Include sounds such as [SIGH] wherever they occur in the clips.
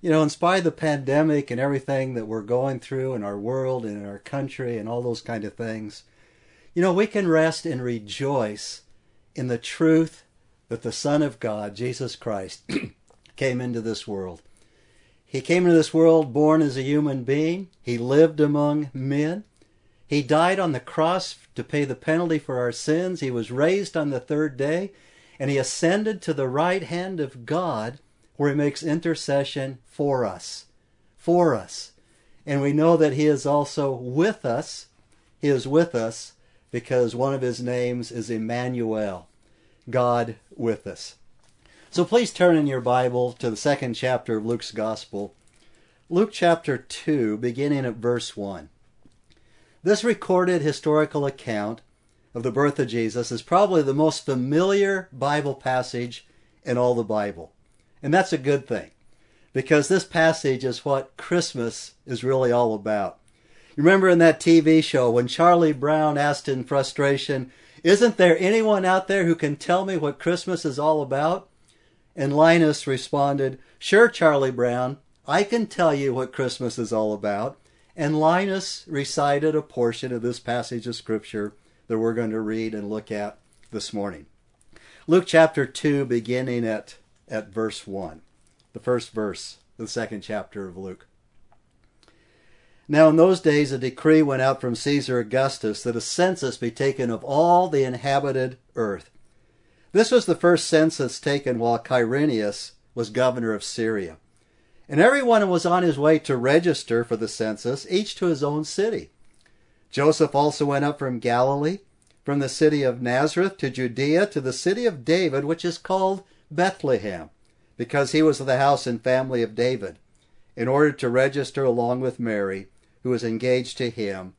you know, in spite of the pandemic and everything that we're going through in our world and in our country and all those kind of things, you know, we can rest and rejoice in the truth that the Son of God, Jesus Christ, [CLEARS THROAT] came into this world. He came into this world born as a human being. He lived among men. He died on the cross to pay the penalty for our sins. He was raised on the third day, and he ascended to the right hand of God where he makes intercession for us. For us. And we know that he is also with us. He is with us because one of his names is Emmanuel, God with us. So please turn in your Bible to the second chapter of Luke's Gospel. Luke chapter 2, beginning at verse 1. This recorded historical account of the birth of Jesus is probably the most familiar Bible passage in all the Bible. And that's a good thing because this passage is what Christmas is really all about. You remember in that TV show when Charlie Brown asked in frustration, Isn't there anyone out there who can tell me what Christmas is all about? And Linus responded, Sure, Charlie Brown, I can tell you what Christmas is all about. And Linus recited a portion of this passage of Scripture that we're going to read and look at this morning. Luke chapter 2, beginning at, at verse 1, the first verse, the second chapter of Luke. Now, in those days, a decree went out from Caesar Augustus that a census be taken of all the inhabited earth. This was the first census taken while Quirinius was governor of Syria. And everyone was on his way to register for the census, each to his own city. Joseph also went up from Galilee, from the city of Nazareth to Judea, to the city of David, which is called Bethlehem, because he was of the house and family of David, in order to register along with Mary, who was engaged to him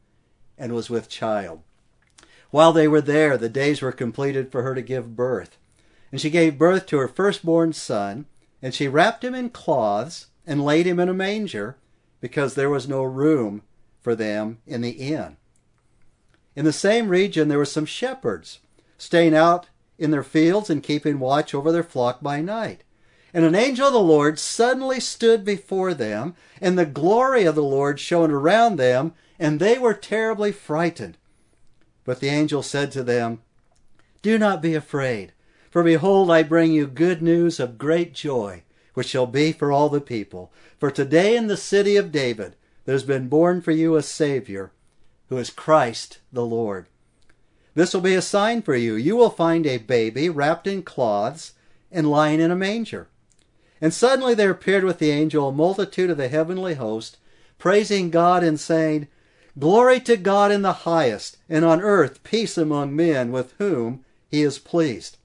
and was with child. While they were there, the days were completed for her to give birth. And she gave birth to her firstborn son, and she wrapped him in cloths and laid him in a manger, because there was no room for them in the inn. In the same region there were some shepherds, staying out in their fields and keeping watch over their flock by night. And an angel of the Lord suddenly stood before them, and the glory of the Lord shone around them, and they were terribly frightened. But the angel said to them, Do not be afraid, for behold, I bring you good news of great joy, which shall be for all the people. For today in the city of David there has been born for you a Savior, who is Christ the Lord. This will be a sign for you. You will find a baby wrapped in cloths and lying in a manger. And suddenly there appeared with the angel a multitude of the heavenly host, praising God and saying, Glory to God in the highest, and on earth peace among men with whom he is pleased.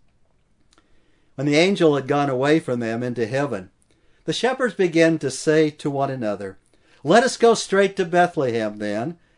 When the angel had gone away from them into heaven, the shepherds began to say to one another, Let us go straight to Bethlehem then,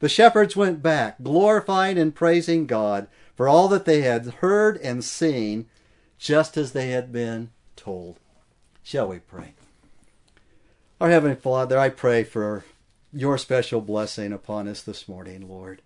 The shepherds went back, glorifying and praising God for all that they had heard and seen, just as they had been told. Shall we pray? Our Heavenly Father, I pray for your special blessing upon us this morning, Lord.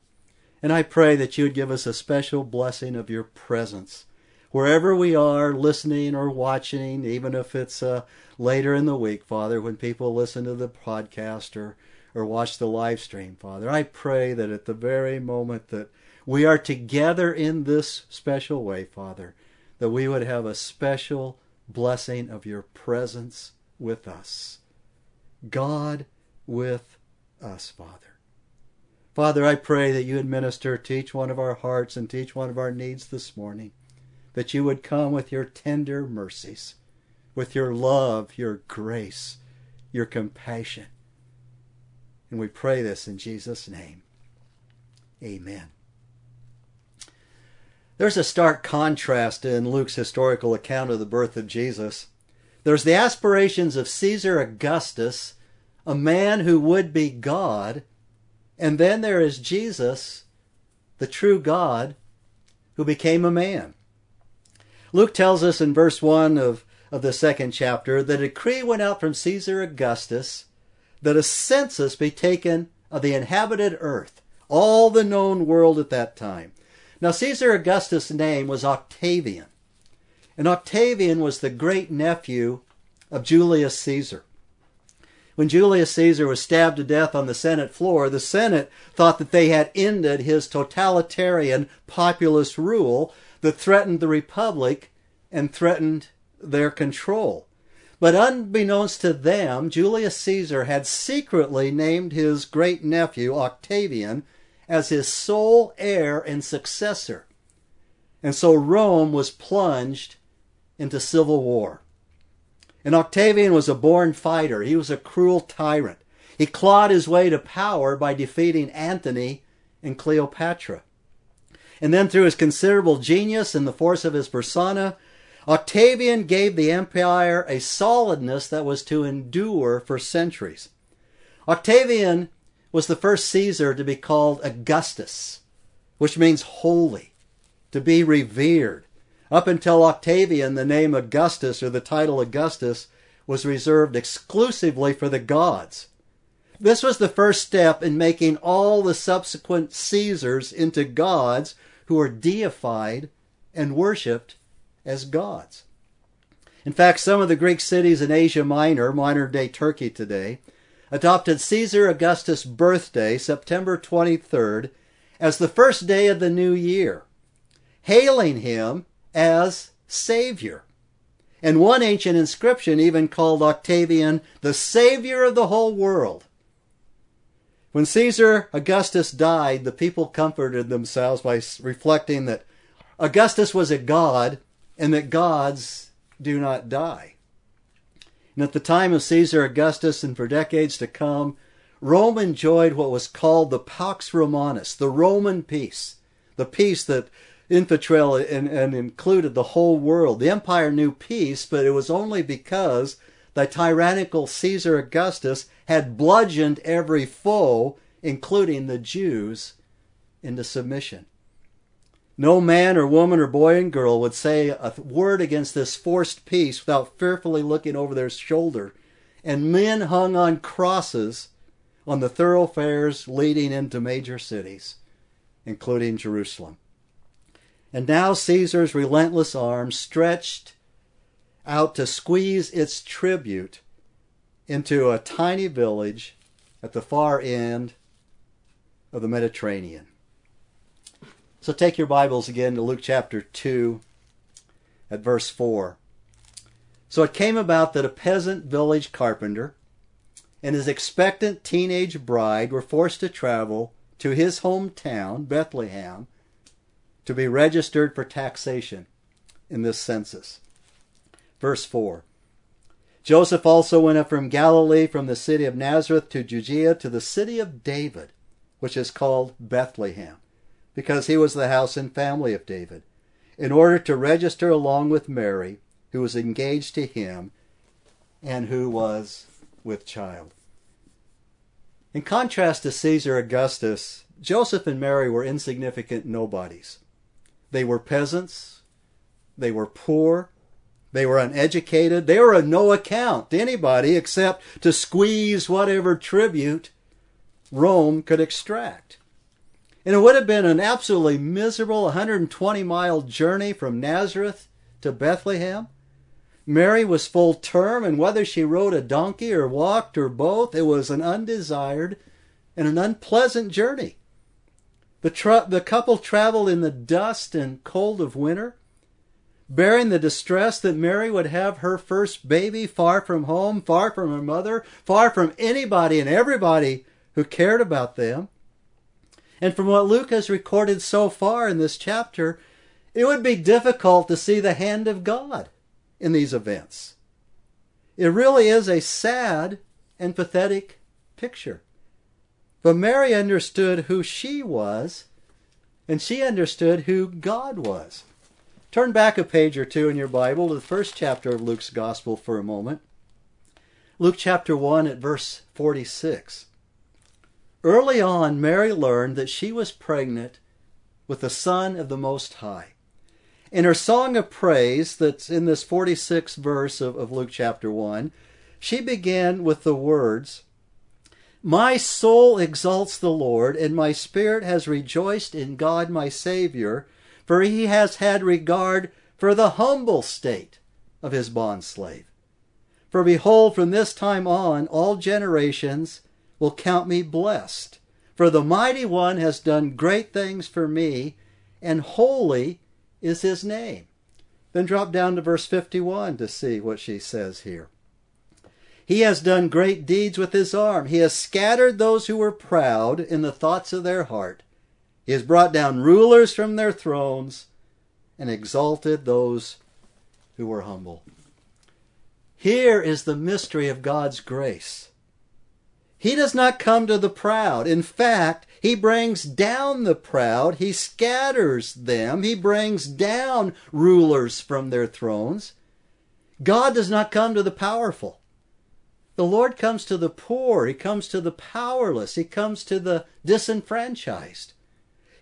And I pray that you would give us a special blessing of your presence. Wherever we are listening or watching, even if it's uh, later in the week, Father, when people listen to the podcast or, or watch the live stream, Father, I pray that at the very moment that we are together in this special way, Father, that we would have a special blessing of your presence with us. God with us, Father. Father, I pray that you would minister to each one of our hearts and to each one of our needs this morning, that you would come with your tender mercies, with your love, your grace, your compassion. And we pray this in Jesus' name. Amen. There's a stark contrast in Luke's historical account of the birth of Jesus. There's the aspirations of Caesar Augustus a man who would be God, and then there is Jesus, the true God, who became a man. Luke tells us in verse 1 of, of the second chapter that a decree went out from Caesar Augustus that a census be taken of the inhabited earth, all the known world at that time. Now, Caesar Augustus' name was Octavian, and Octavian was the great nephew of Julius Caesar. When Julius Caesar was stabbed to death on the Senate floor, the Senate thought that they had ended his totalitarian populist rule that threatened the Republic and threatened their control. But unbeknownst to them, Julius Caesar had secretly named his great nephew, Octavian, as his sole heir and successor. And so Rome was plunged into civil war. And Octavian was a born fighter. He was a cruel tyrant. He clawed his way to power by defeating Antony and Cleopatra. And then through his considerable genius and the force of his persona, Octavian gave the empire a solidness that was to endure for centuries. Octavian was the first Caesar to be called Augustus, which means holy, to be revered. Up until Octavian, the name Augustus or the title Augustus was reserved exclusively for the gods. This was the first step in making all the subsequent Caesars into gods who were deified and worshipped as gods. In fact, some of the Greek cities in Asia Minor, modern day Turkey today, adopted Caesar Augustus' birthday, September 23rd, as the first day of the new year, hailing him as Savior. And one ancient inscription even called Octavian the Savior of the whole world. When Caesar Augustus died, the people comforted themselves by reflecting that Augustus was a god and that gods do not die. And at the time of Caesar Augustus and for decades to come, Rome enjoyed what was called the Pax Romanus, the Roman peace, the peace that infiltrated and, and included the whole world. The empire knew peace, but it was only because the tyrannical Caesar Augustus had bludgeoned every foe, including the Jews, into submission. No man or woman or boy and girl would say a word against this forced peace without fearfully looking over their shoulder. And men hung on crosses on the thoroughfares leading into major cities, including Jerusalem. And now Caesar's relentless arm stretched out to squeeze its tribute into a tiny village at the far end of the Mediterranean. So take your Bibles again to Luke chapter 2 at verse 4. So it came about that a peasant village carpenter and his expectant teenage bride were forced to travel to his hometown, Bethlehem, to be registered for taxation in this census. Verse 4 Joseph also went up from Galilee, from the city of Nazareth to Judea, to the city of David, which is called Bethlehem because he was the house and family of David, in order to register along with Mary, who was engaged to him and who was with child. In contrast to Caesar Augustus, Joseph and Mary were insignificant nobodies. They were peasants, they were poor, they were uneducated, they were of no account to anybody except to squeeze whatever tribute Rome could extract. And it would have been an absolutely miserable 120 mile journey from Nazareth to Bethlehem. Mary was full term, and whether she rode a donkey or walked or both, it was an undesired and an unpleasant journey. The, tra- the couple traveled in the dust and cold of winter, bearing the distress that Mary would have her first baby far from home, far from her mother, far from anybody and everybody who cared about them. And from what Luke has recorded so far in this chapter, it would be difficult to see the hand of God in these events. It really is a sad and pathetic picture. But Mary understood who she was, and she understood who God was. Turn back a page or two in your Bible to the first chapter of Luke's Gospel for a moment. Luke chapter 1 at verse 46. Early on, Mary learned that she was pregnant with the Son of the Most High. In her song of praise, that's in this 46th verse of, of Luke chapter 1, she began with the words, My soul exalts the Lord, and my spirit has rejoiced in God my Savior, for he has had regard for the humble state of his bondslave. For behold, from this time on, all generations will count me blessed. For the mighty one has done great things for me, and holy is his name. Then drop down to verse 51 to see what she says here. He has done great deeds with his arm. He has scattered those who were proud in the thoughts of their heart. He has brought down rulers from their thrones and exalted those who were humble. Here is the mystery of God's grace. He does not come to the proud. In fact, he brings down the proud. He scatters them. He brings down rulers from their thrones. God does not come to the powerful. The Lord comes to the poor. He comes to the powerless. He comes to the disenfranchised.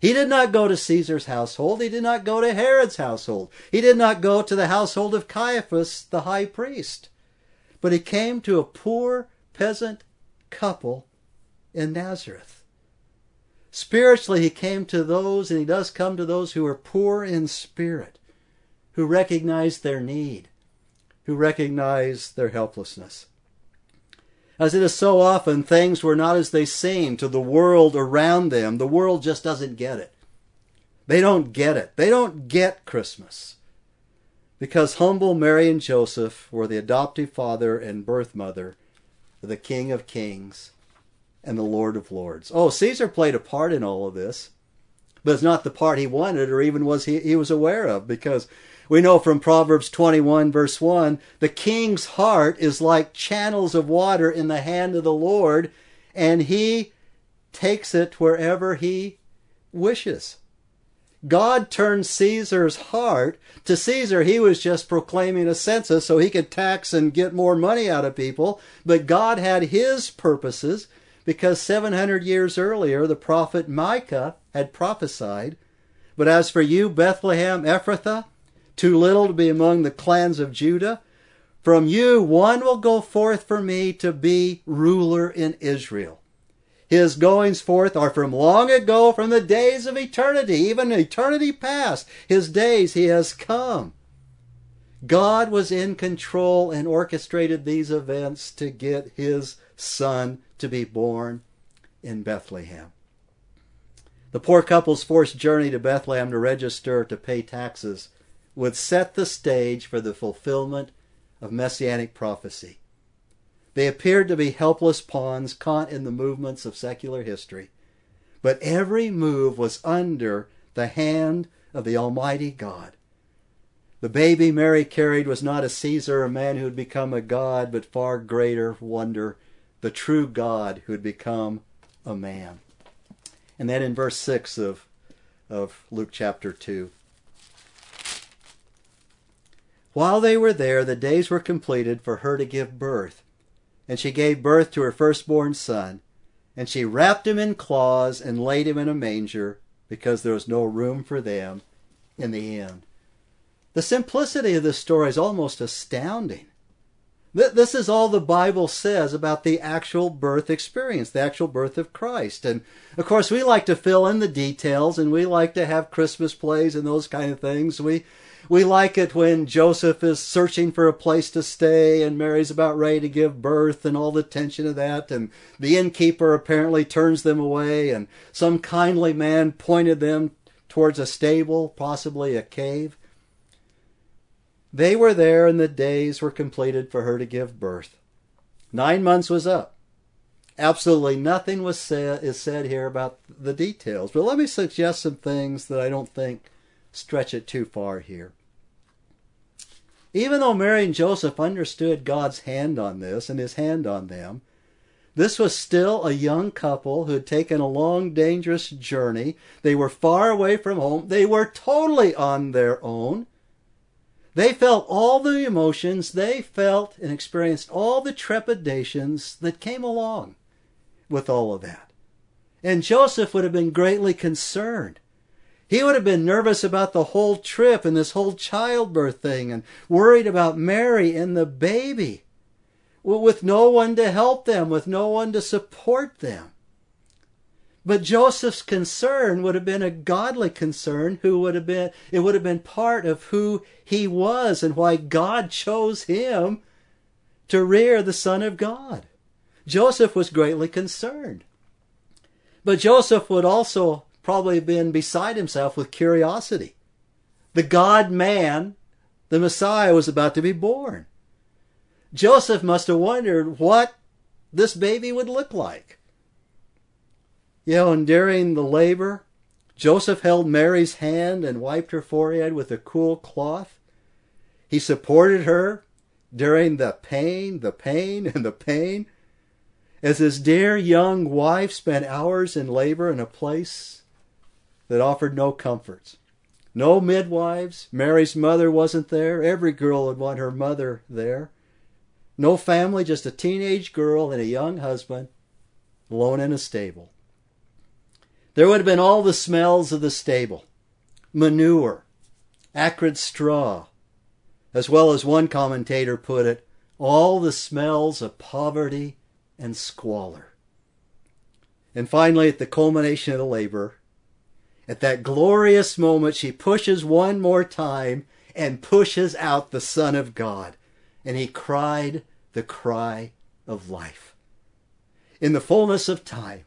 He did not go to Caesar's household. He did not go to Herod's household. He did not go to the household of Caiaphas, the high priest. But he came to a poor peasant couple in Nazareth. Spiritually, he came to those, and he does come to those who are poor in spirit, who recognize their need, who recognize their helplessness. As it is so often, things were not as they seem to the world around them. The world just doesn't get it. They don't get it. They don't get Christmas. Because humble Mary and Joseph were the adoptive father and birth mother the King of Kings and the Lord of Lords. Oh, Caesar played a part in all of this, but it's not the part he wanted or even was he, he was aware of because we know from Proverbs 21 verse 1, the king's heart is like channels of water in the hand of the Lord and he takes it wherever he wishes. God turned Caesar's heart to Caesar. He was just proclaiming a census so he could tax and get more money out of people. But God had his purposes because 700 years earlier, the prophet Micah had prophesied. But as for you, Bethlehem Ephrathah, too little to be among the clans of Judah, from you one will go forth for me to be ruler in Israel. His goings forth are from long ago, from the days of eternity, even eternity past. His days he has come. God was in control and orchestrated these events to get his son to be born in Bethlehem. The poor couple's forced journey to Bethlehem to register to pay taxes would set the stage for the fulfillment of messianic prophecy. They appeared to be helpless pawns caught in the movements of secular history. But every move was under the hand of the Almighty God. The baby Mary carried was not a Caesar, a man who had become a god, but far greater wonder, the true God who had become a man. And then in verse 6 of, of Luke chapter 2. While they were there, the days were completed for her to give birth and she gave birth to her firstborn son. And she wrapped him in cloths and laid him in a manger because there was no room for them in the inn. The simplicity of this story is almost astounding. This is all the Bible says about the actual birth experience, the actual birth of Christ. And of course, we like to fill in the details and we like to have Christmas plays and those kind of things. We we like it when Joseph is searching for a place to stay and Mary's about ready to give birth and all the tension of that. And the innkeeper apparently turns them away and some kindly man pointed them towards a stable, possibly a cave. They were there and the days were completed for her to give birth. Nine months was up. Absolutely nothing was said is said here about the details. But let me suggest some things that I don't think stretch it too far here. Even though Mary and Joseph understood God's hand on this and his hand on them, this was still a young couple who had taken a long, dangerous journey. They were far away from home. They were totally on their own. They felt all the emotions, they felt and experienced all the trepidations that came along with all of that. And Joseph would have been greatly concerned. He would have been nervous about the whole trip and this whole childbirth thing and worried about Mary and the baby with no one to help them, with no one to support them. But Joseph's concern would have been a godly concern who would have been it would have been part of who he was and why God chose him to rear the son of God. Joseph was greatly concerned. But Joseph would also probably been beside himself with curiosity. The God man, the Messiah, was about to be born. Joseph must have wondered what this baby would look like. You know, and during the labor, Joseph held Mary's hand and wiped her forehead with a cool cloth. He supported her during the pain, the pain, and the pain as his dear young wife spent hours in labor in a place that offered no comforts. No midwives. Mary's mother wasn't there. Every girl would want her mother there. No family, just a teenage girl and a young husband alone in a stable. There would have been all the smells of the stable manure, acrid straw, as well as one commentator put it, all the smells of poverty and squalor. And finally, at the culmination of the labor, at that glorious moment, she pushes one more time and pushes out the Son of God. And he cried the cry of life. In the fullness of time,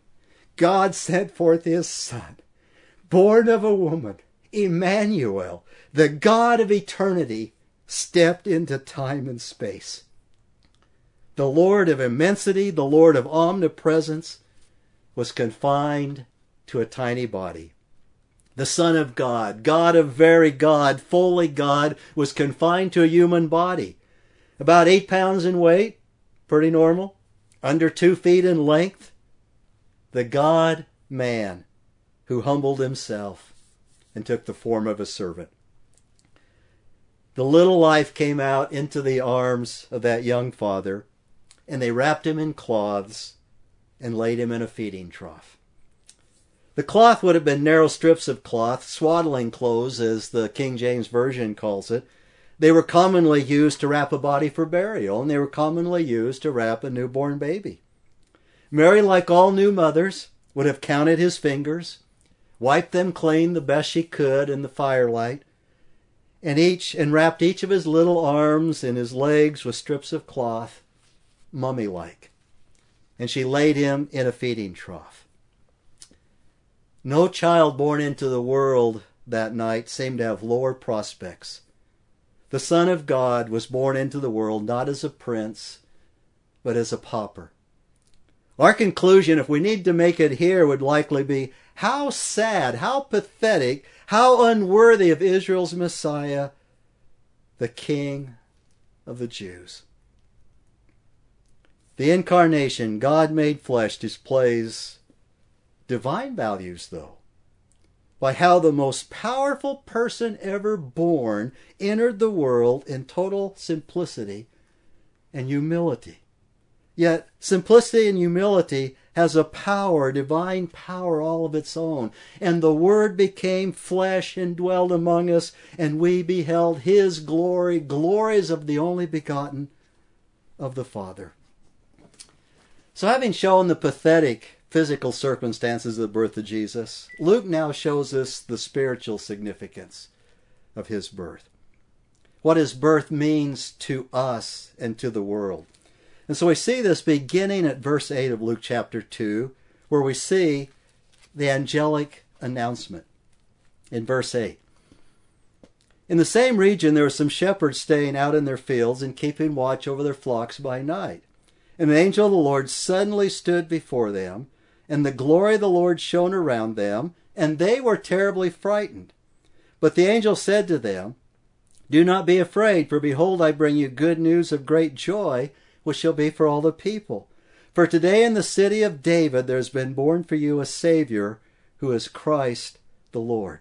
God sent forth his Son, born of a woman, Emmanuel, the God of eternity, stepped into time and space. The Lord of immensity, the Lord of omnipresence, was confined to a tiny body. The Son of God, God of very God, fully God, was confined to a human body. About eight pounds in weight, pretty normal, under two feet in length, the God man who humbled himself and took the form of a servant. The little life came out into the arms of that young father, and they wrapped him in cloths and laid him in a feeding trough. The cloth would have been narrow strips of cloth, swaddling clothes, as the King James Version calls it. They were commonly used to wrap a body for burial, and they were commonly used to wrap a newborn baby. Mary, like all new mothers, would have counted his fingers, wiped them clean the best she could in the firelight, and each and wrapped each of his little arms and his legs with strips of cloth, mummy like. And she laid him in a feeding trough. No child born into the world that night seemed to have lower prospects. The Son of God was born into the world not as a prince, but as a pauper. Our conclusion, if we need to make it here, would likely be how sad, how pathetic, how unworthy of Israel's Messiah, the King of the Jews. The incarnation, God made flesh, displays divine values, though, by how the most powerful person ever born entered the world in total simplicity and humility. Yet simplicity and humility has a power, divine power all of its own. And the Word became flesh and dwelled among us, and we beheld His glory, glories of the only begotten of the Father. So, having shown the pathetic physical circumstances of the birth of Jesus, Luke now shows us the spiritual significance of his birth. What his birth means to us and to the world. And so we see this beginning at verse 8 of Luke chapter 2, where we see the angelic announcement in verse 8. In the same region, there were some shepherds staying out in their fields and keeping watch over their flocks by night. And the angel of the Lord suddenly stood before them, and the glory of the Lord shone around them, and they were terribly frightened. But the angel said to them, Do not be afraid, for behold, I bring you good news of great joy which shall be for all the people. For today in the city of David there has been born for you a Savior, who is Christ the Lord.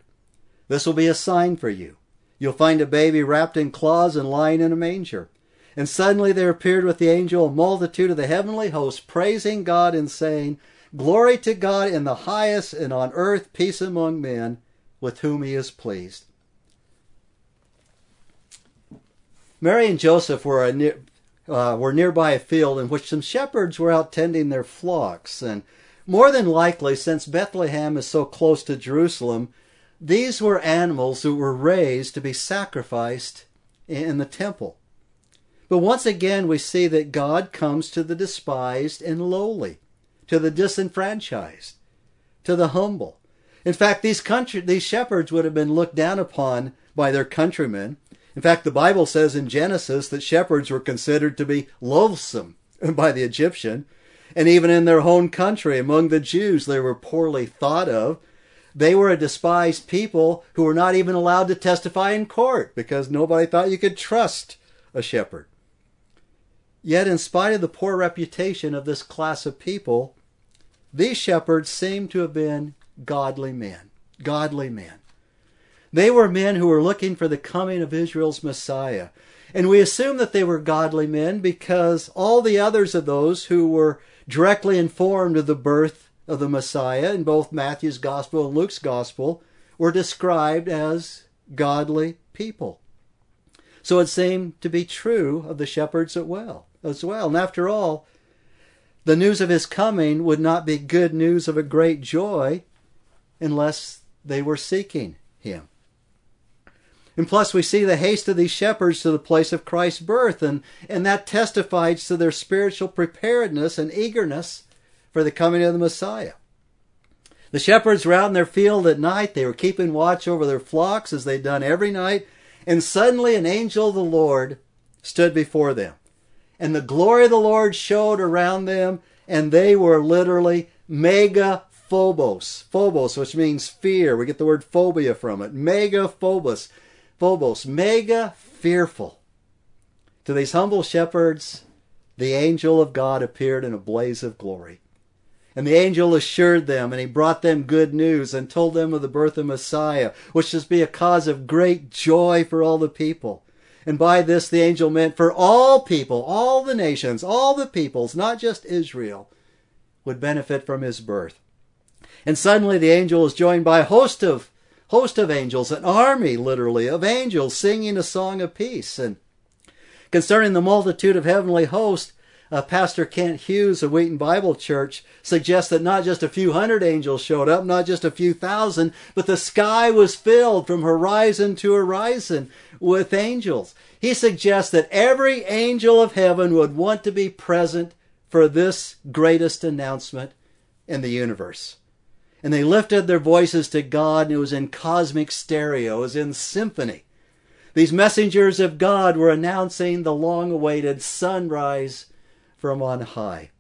This will be a sign for you. You'll find a baby wrapped in cloths and lying in a manger. And suddenly there appeared with the angel a multitude of the heavenly host, praising God and saying, Glory to God in the highest, and on earth peace among men with whom he is pleased. Mary and Joseph were, near, uh, were nearby a field in which some shepherds were out tending their flocks. And more than likely, since Bethlehem is so close to Jerusalem, these were animals that were raised to be sacrificed in the temple. But once again, we see that God comes to the despised and lowly, to the disenfranchised, to the humble. In fact, these country, these shepherds would have been looked down upon by their countrymen. In fact, the Bible says in Genesis that shepherds were considered to be loathsome [LAUGHS] by the Egyptian. And even in their own country, among the Jews, they were poorly thought of. They were a despised people who were not even allowed to testify in court because nobody thought you could trust a shepherd. Yet, in spite of the poor reputation of this class of people, these shepherds seem to have been godly men. Godly men. They were men who were looking for the coming of Israel's Messiah. And we assume that they were godly men because all the others of those who were directly informed of the birth of the Messiah in both Matthew's Gospel and Luke's Gospel were described as godly people. So it seemed to be true of the shepherds as well. As well. And after all, the news of his coming would not be good news of a great joy unless they were seeking him. And plus, we see the haste of these shepherds to the place of Christ's birth, and, and that testifies to their spiritual preparedness and eagerness for the coming of the Messiah. The shepherds were out in their field at night. They were keeping watch over their flocks as they'd done every night. And suddenly an angel of the Lord stood before them. And the glory of the Lord showed around them, and they were literally mega phobos. Phobos, which means fear. We get the word phobia from it. Mega phobos. Phobos. Mega fearful. To these humble shepherds, the angel of God appeared in a blaze of glory. And the angel assured them, and he brought them good news and told them of the birth of Messiah, which should be a cause of great joy for all the people. And by this the angel meant for all people, all the nations, all the peoples, not just Israel, would benefit from his birth. And suddenly the angel is joined by a host of host of angels, an army literally of angels singing a song of peace. And concerning the multitude of heavenly hosts, uh, Pastor Kent Hughes of Wheaton Bible Church suggests that not just a few hundred angels showed up, not just a few thousand, but the sky was filled from horizon to horizon with angels. He suggests that every angel of heaven would want to be present for this greatest announcement in the universe and they lifted their voices to God, and it was in cosmic stereo, it was in symphony. These messengers of God were announcing the long awaited sunrise from on high.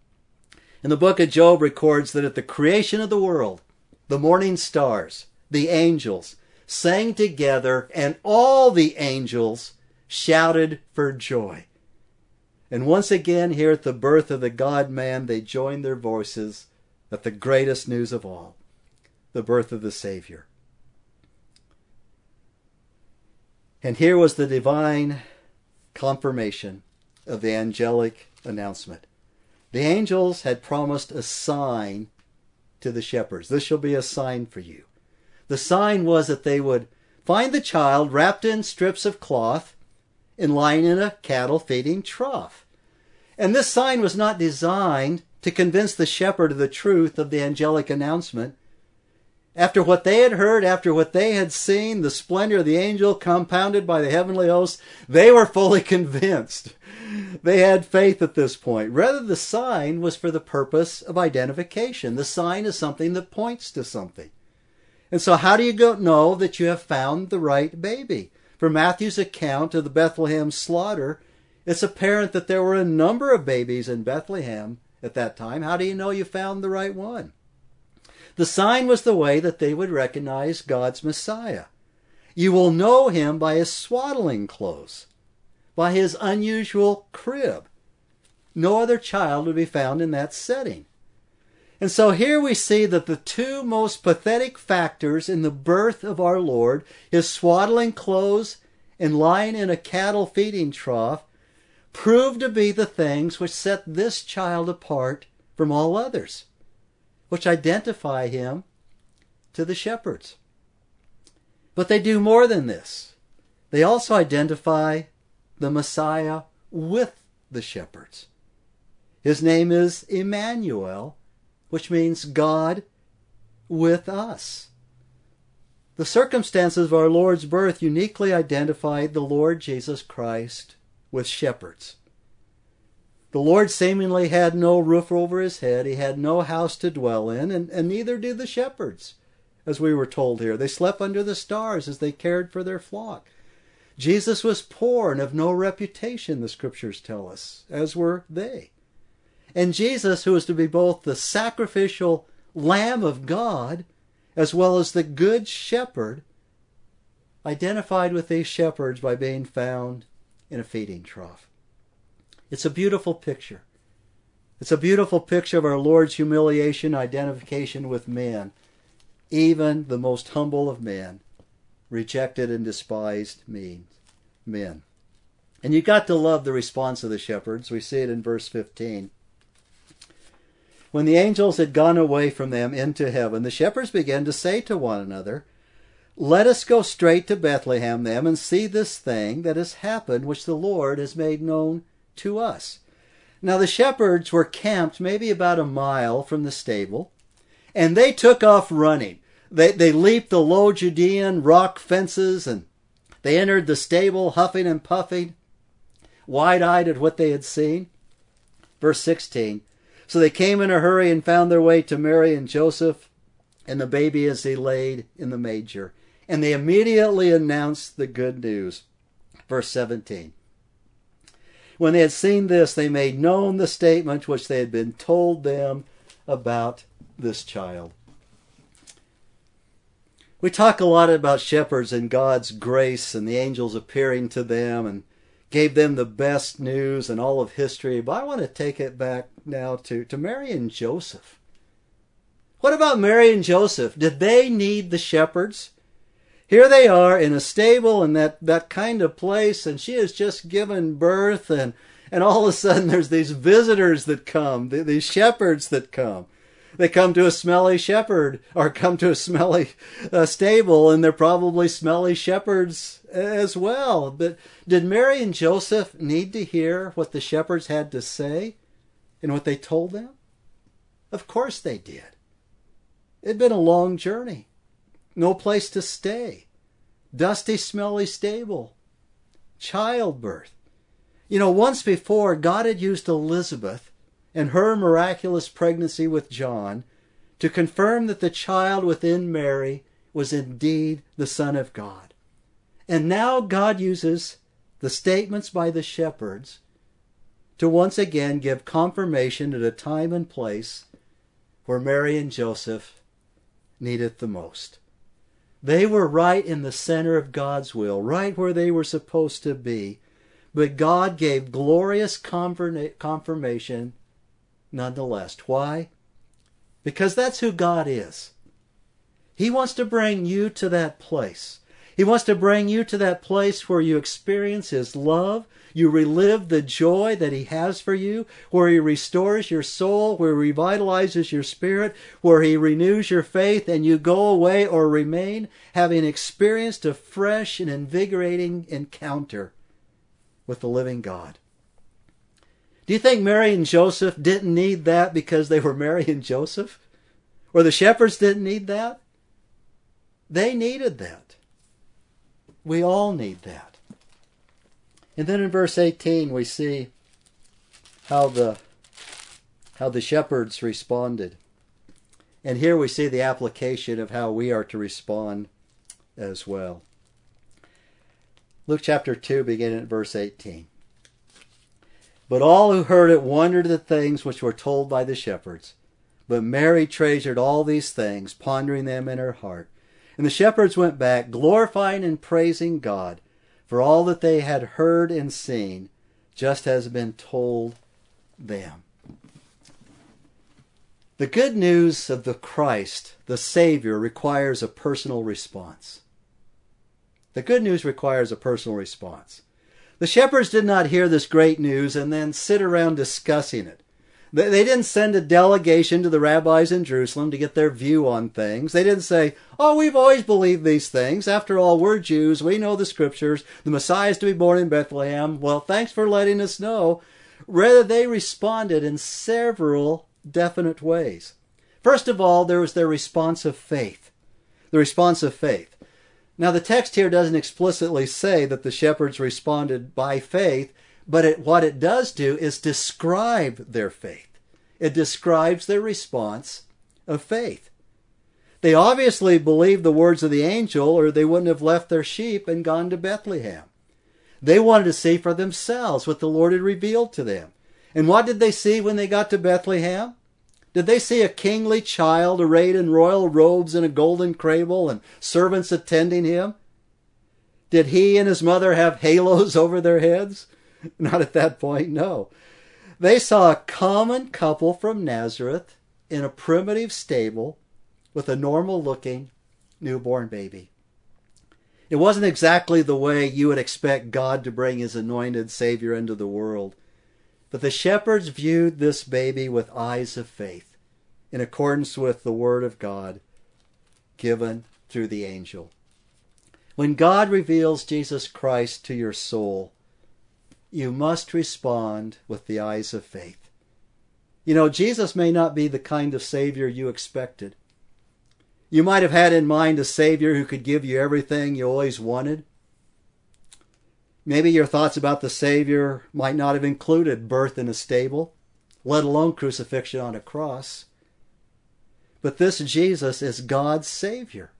And the book of Job records that at the creation of the world, the morning stars, the angels, sang together, and all the angels shouted for joy. And once again, here at the birth of the God man, they joined their voices at the greatest news of all the birth of the Savior. And here was the divine confirmation of the angelic announcement. The angels had promised a sign to the shepherds. This shall be a sign for you. The sign was that they would find the child wrapped in strips of cloth and lying in a cattle feeding trough. And this sign was not designed to convince the shepherd of the truth of the angelic announcement, after what they had heard, after what they had seen, the splendor of the angel compounded by the heavenly hosts, they were fully [LAUGHS] convinced. They had faith at this point. Rather, the sign was for the purpose of identification. The sign is something that points to something. And so, how do you go know that you have found the right baby? From Matthew's account of the Bethlehem slaughter, it's apparent that there were a number of babies in Bethlehem at that time. How do you know you found the right one? The sign was the way that they would recognize God's Messiah. You will know him by his swaddling clothes, by his unusual crib. No other child would be found in that setting. And so here we see that the two most pathetic factors in the birth of our Lord, his swaddling clothes and lying in a cattle feeding trough prove to be the things which set this child apart from all others, which identify him to the shepherds. But they do more than this. They also identify the Messiah with the shepherds. His name is Emmanuel, which means God with us. The circumstances of our Lord's birth uniquely identified the Lord Jesus Christ with shepherds. The Lord seemingly had no roof over his head, he had no house to dwell in, and, and neither did the shepherds, as we were told here. They slept under the stars as they cared for their flock. Jesus was poor and of no reputation, the scriptures tell us, as were they. And Jesus, who was to be both the sacrificial Lamb of God as well as the Good Shepherd, identified with these shepherds by being found in a feeding trough. It's a beautiful picture. It's a beautiful picture of our Lord's humiliation, identification with man, even the most humble of men, rejected and despised men. And you got to love the response of the shepherds. We see it in verse 15. When the angels had gone away from them into heaven, the shepherds began to say to one another, Let us go straight to Bethlehem, then, and see this thing that has happened, which the Lord has made known to us. Now the shepherds were camped maybe about a mile from the stable, and they took off running. They, they leaped the low Judean rock fences and they entered the stable huffing and puffing, wide eyed at what they had seen. Verse 16 so they came in a hurry and found their way to Mary and Joseph and the baby as he laid in the manger. And they immediately announced the good news. Verse 17. When they had seen this, they made known the statement which they had been told them about this child. We talk a lot about shepherds and God's grace and the angels appearing to them and gave them the best news in all of history. But I want to take it back now to, to Mary and Joseph. What about Mary and Joseph? Did they need the shepherds? Here they are in a stable in that, that kind of place, and she has just given birth, and, and all of a sudden there's these visitors that come, these shepherds that come. They come to a smelly shepherd or come to a smelly uh, stable, and they're probably smelly shepherds as well. But did Mary and Joseph need to hear what the shepherds had to say and what they told them? Of course they did. It'd been a long journey, no place to stay, dusty, smelly stable, childbirth. You know, once before, God had used Elizabeth and her miraculous pregnancy with John to confirm that the child within Mary was indeed the Son of God. And now God uses the statements by the shepherds to once again give confirmation at a time and place where Mary and Joseph need it the most. They were right in the center of God's will, right where they were supposed to be. But God gave glorious confirmation nonetheless. Why? Because that's who God is. He wants to bring you to that place. He wants to bring you to that place where you experience His love, you relive the joy that He has for you, where He restores your soul, where He revitalizes your spirit, where He renews your faith, and you go away or remain having experienced a fresh and invigorating encounter with the living God. Do you think Mary and Joseph didn't need that because they were [LAUGHS] Mary and Joseph? Or the shepherds didn't need that? They needed that. We all need that. And then in verse 18 we see how the how the shepherds responded. And here we see the application of how we are to respond as well. Luke chapter 2 beginning at verse 18. But all who heard it wondered at the things which were told by the shepherds. But Mary treasured all these things, pondering them in her heart. And the shepherds went back, glorifying and praising God for all that they had heard and seen, just as been told them. The good news of the Christ, the Savior, requires a personal response. The good news requires a personal response. The shepherds did not hear this great news and then sit around discussing it. They didn't send a delegation to the rabbis in Jerusalem to get their view on things. They didn't say, Oh, we've always believed these things. After all, we're Jews. We know the scriptures. The Messiah is to be born in Bethlehem. Well, thanks for letting us know. Rather, they responded in several definite ways. First of all, there was their response of faith. The response of faith. Now, the text here doesn't explicitly say that the shepherds responded by faith, but it, what it does do is describe their faith. It describes their response of faith. They obviously believed the words of the angel, or they wouldn't have left their sheep and gone to Bethlehem. They wanted to see for themselves what the Lord had revealed to them. And what did they see when they got to Bethlehem? Did they see a kingly child arrayed in royal robes and a golden cradle and servants attending him? Did he and his mother have halos [LAUGHS] over their heads? [LAUGHS] Not at that point, no. They saw a common couple from Nazareth in a primitive stable with a normal looking newborn baby. It wasn't exactly the way you would expect God to bring his anointed Savior into the world. But the shepherds viewed this baby with eyes of faith, in accordance with the Word of God given through the angel. When God reveals Jesus Christ to your soul, you must respond with the eyes of faith. You know, Jesus may not be the kind of Savior you expected. You might have had in mind a Savior who could give you everything you always wanted. Maybe your thoughts about the Savior might not have included birth in a stable, let alone crucifixion on a cross. But this Jesus is God's Savior,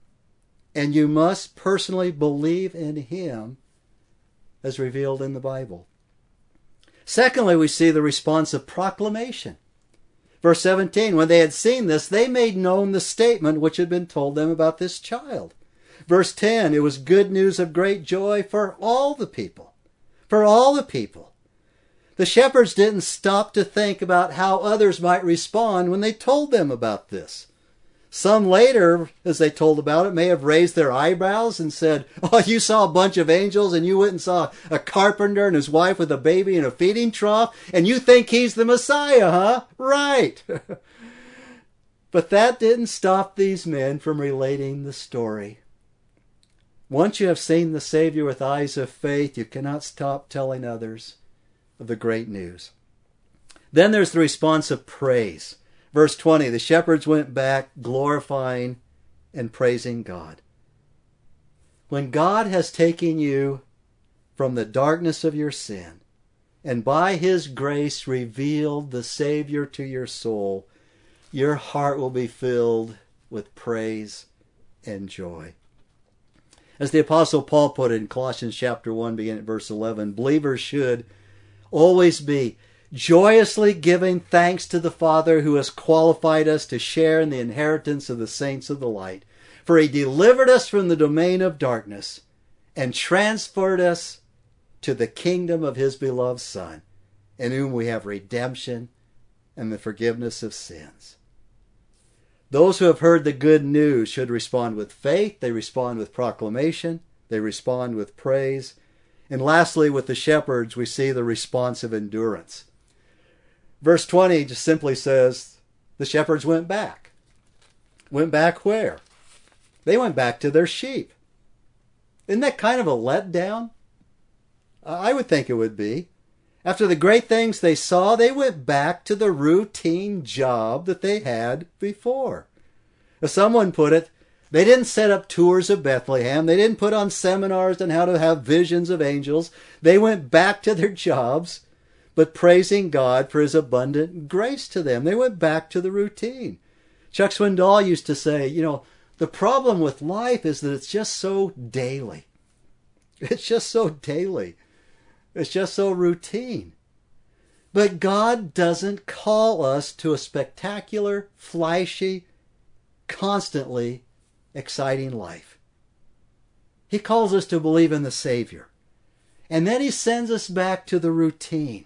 and you must personally believe in Him as revealed in the Bible. Secondly, we see the response of proclamation. Verse 17, when they had seen this, they made known the statement which had been told them about this child. Verse 10, it was good news of great joy for all the people. For all the people. The shepherds didn't stop to think about how others might respond when they told them about this. Some later, as they told about it, may have raised their eyebrows and said, Oh, you saw a bunch of angels and you went and saw a carpenter and his wife with a baby in a feeding trough and you think he's the Messiah, huh? Right. [LAUGHS] but that didn't stop these men from relating the story. Once you have seen the Savior with eyes of faith, you cannot stop telling others of the great news. Then there's the response of praise. Verse 20 The shepherds went back glorifying and praising God. When God has taken you from the darkness of your sin and by his grace revealed the Savior to your soul, your heart will be filled with praise and joy. As the apostle Paul put it in Colossians chapter 1 beginning at verse 11, believers should always be joyously giving thanks to the Father who has qualified us to share in the inheritance of the saints of the light. For he delivered us from the domain of darkness and transferred us to the kingdom of his beloved Son, in whom we have redemption and the forgiveness of sins. Those who have heard the good news should respond with faith, they respond with proclamation, they respond with praise. And lastly, with the shepherds, we see the response of endurance. Verse 20 just simply says the shepherds went back. Went back where? They went back to their sheep. Isn't that kind of a letdown? I would think it would be. After the great things they saw, they went back to the routine job that they had before. As someone put it, they didn't set up tours of Bethlehem. They didn't put on seminars on how to have visions of angels. They went back to their jobs but praising God for his abundant grace to them. They went back to the routine. Chuck Swindoll used to say, you know, the problem with life is that it's just so daily. [LAUGHS] It's just so daily. It's just so routine. But God doesn't call us to a spectacular, flashy, constantly exciting life. He calls us to believe in the Savior. And then he sends us back to the routine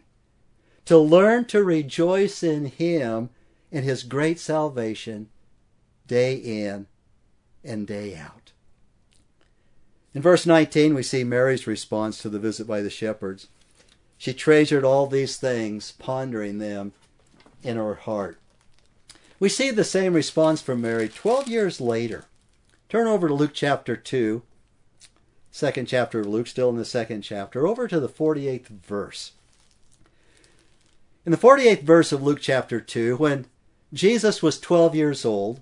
to learn to rejoice in Him in His great salvation day in and day out. In verse 19, we see Mary's response to the visit by the shepherds. She treasured all these things, pondering them in her heart. We see the same response from Mary 12 years later. Turn over to Luke chapter 2, second chapter of Luke, still in the second chapter, over to the 48th verse. In the 48th verse of Luke chapter 2, when Jesus was 12 years old,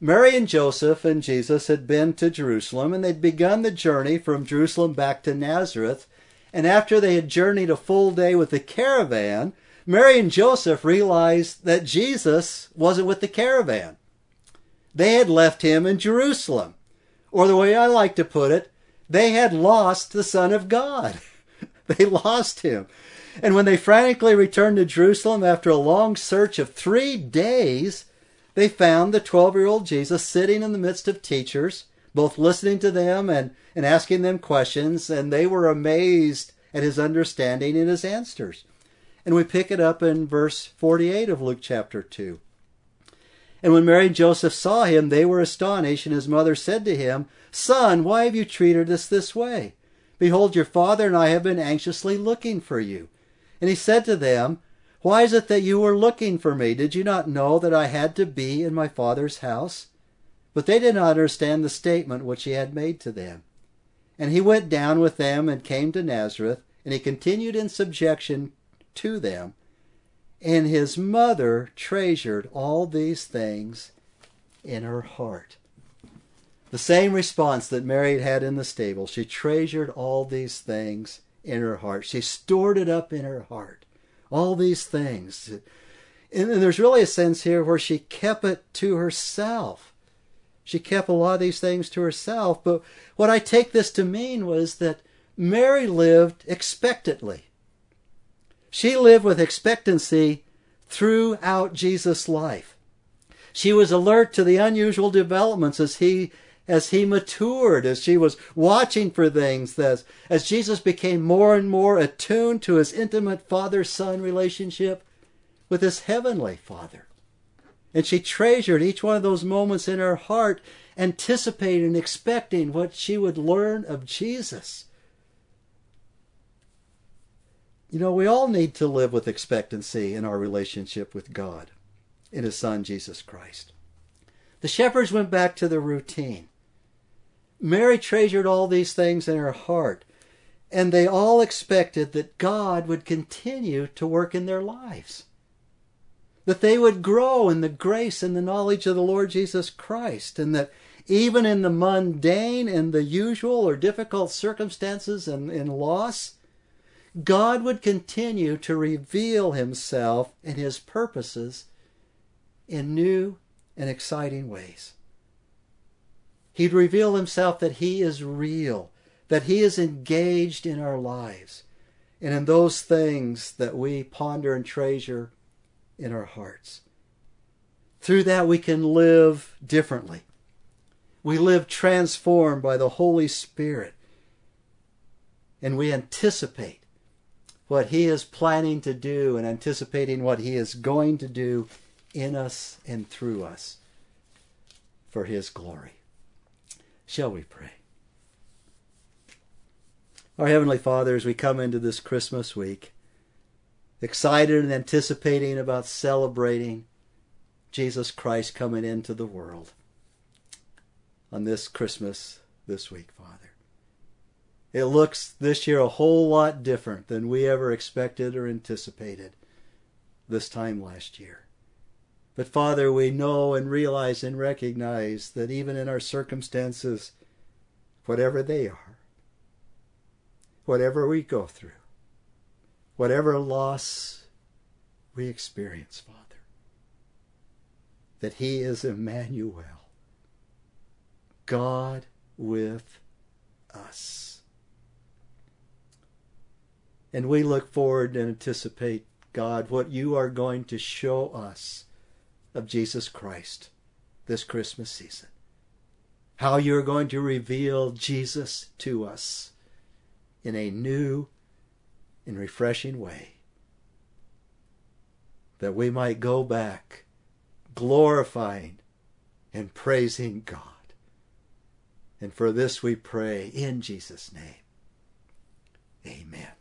Mary and Joseph and Jesus had been to Jerusalem and they'd begun the journey from Jerusalem back to Nazareth. And after they had journeyed a full day with the caravan, Mary and Joseph realized that Jesus wasn't with the caravan. They had left him in Jerusalem. Or the way I like to put it, they had lost the Son of God. [LAUGHS] they lost him. And when they frantically returned to Jerusalem after a long search of three days, they found the 12 year old Jesus sitting in the midst of teachers, both listening to them and, and asking them questions, and they were amazed at his understanding and his answers. And we pick it up in verse 48 of Luke chapter 2. And when Mary and Joseph saw him, they were astonished, and his mother said to him, Son, why have you treated us this way? Behold, your father and I have been anxiously looking for you. And he said to them, Why is it that you were looking for me? Did you not know that I had to be in my father's house? But they did not understand the statement which he had made to them. And he went down with them and came to Nazareth, and he continued in subjection to them. And his mother treasured all these things in her heart. The same response that Mary had in the stable. She treasured all these things in her heart. She stored it up in her heart. All these things. And there's really a sense here where she kept it to herself. She kept a lot of these things to herself. But what I take this to mean was that Mary lived expectantly. She lived with expectancy throughout Jesus' life. She was alert to the unusual developments as he as he matured, as she was watching for things, as, as Jesus became more and more attuned to his intimate father son relationship with his heavenly Father. And she treasured each one of those moments in her heart, anticipating and expecting what she would learn of Jesus. You know, we all need to live with expectancy in our relationship with God in His Son, Jesus Christ. The shepherds went back to their routine. Mary treasured all these things in her heart, and they all expected that God would continue to work in their lives. That they would grow in the grace and the knowledge of the Lord Jesus Christ, and that even in the mundane and the usual or difficult circumstances and in loss, God would continue to reveal himself and his purposes in new and exciting ways. He'd reveal himself that he is real, that he is engaged in our lives, and in those things that we ponder and treasure in our hearts. Through that, we can live differently. We live transformed by the Holy Spirit, and we anticipate what He is planning to do and anticipating what He is going to do in us and through us for His glory. Shall we pray? Our Heavenly Father, as we come into this Christmas week, excited and anticipating about celebrating Jesus Christ coming into the world on this Christmas this week, Father. It looks this year a whole lot different than we ever expected or anticipated this time last year. But Father, we know and realize and recognize that even in our circumstances, whatever they are, whatever we go through, whatever loss we experience, Father, that He is Emmanuel, God with us. And we look forward and anticipate, God, what you are going to show us of Jesus Christ this Christmas season. How you're going to reveal Jesus to us in a new and refreshing way. That we might go back glorifying and praising God And for this we pray in Jesus' name. Amen.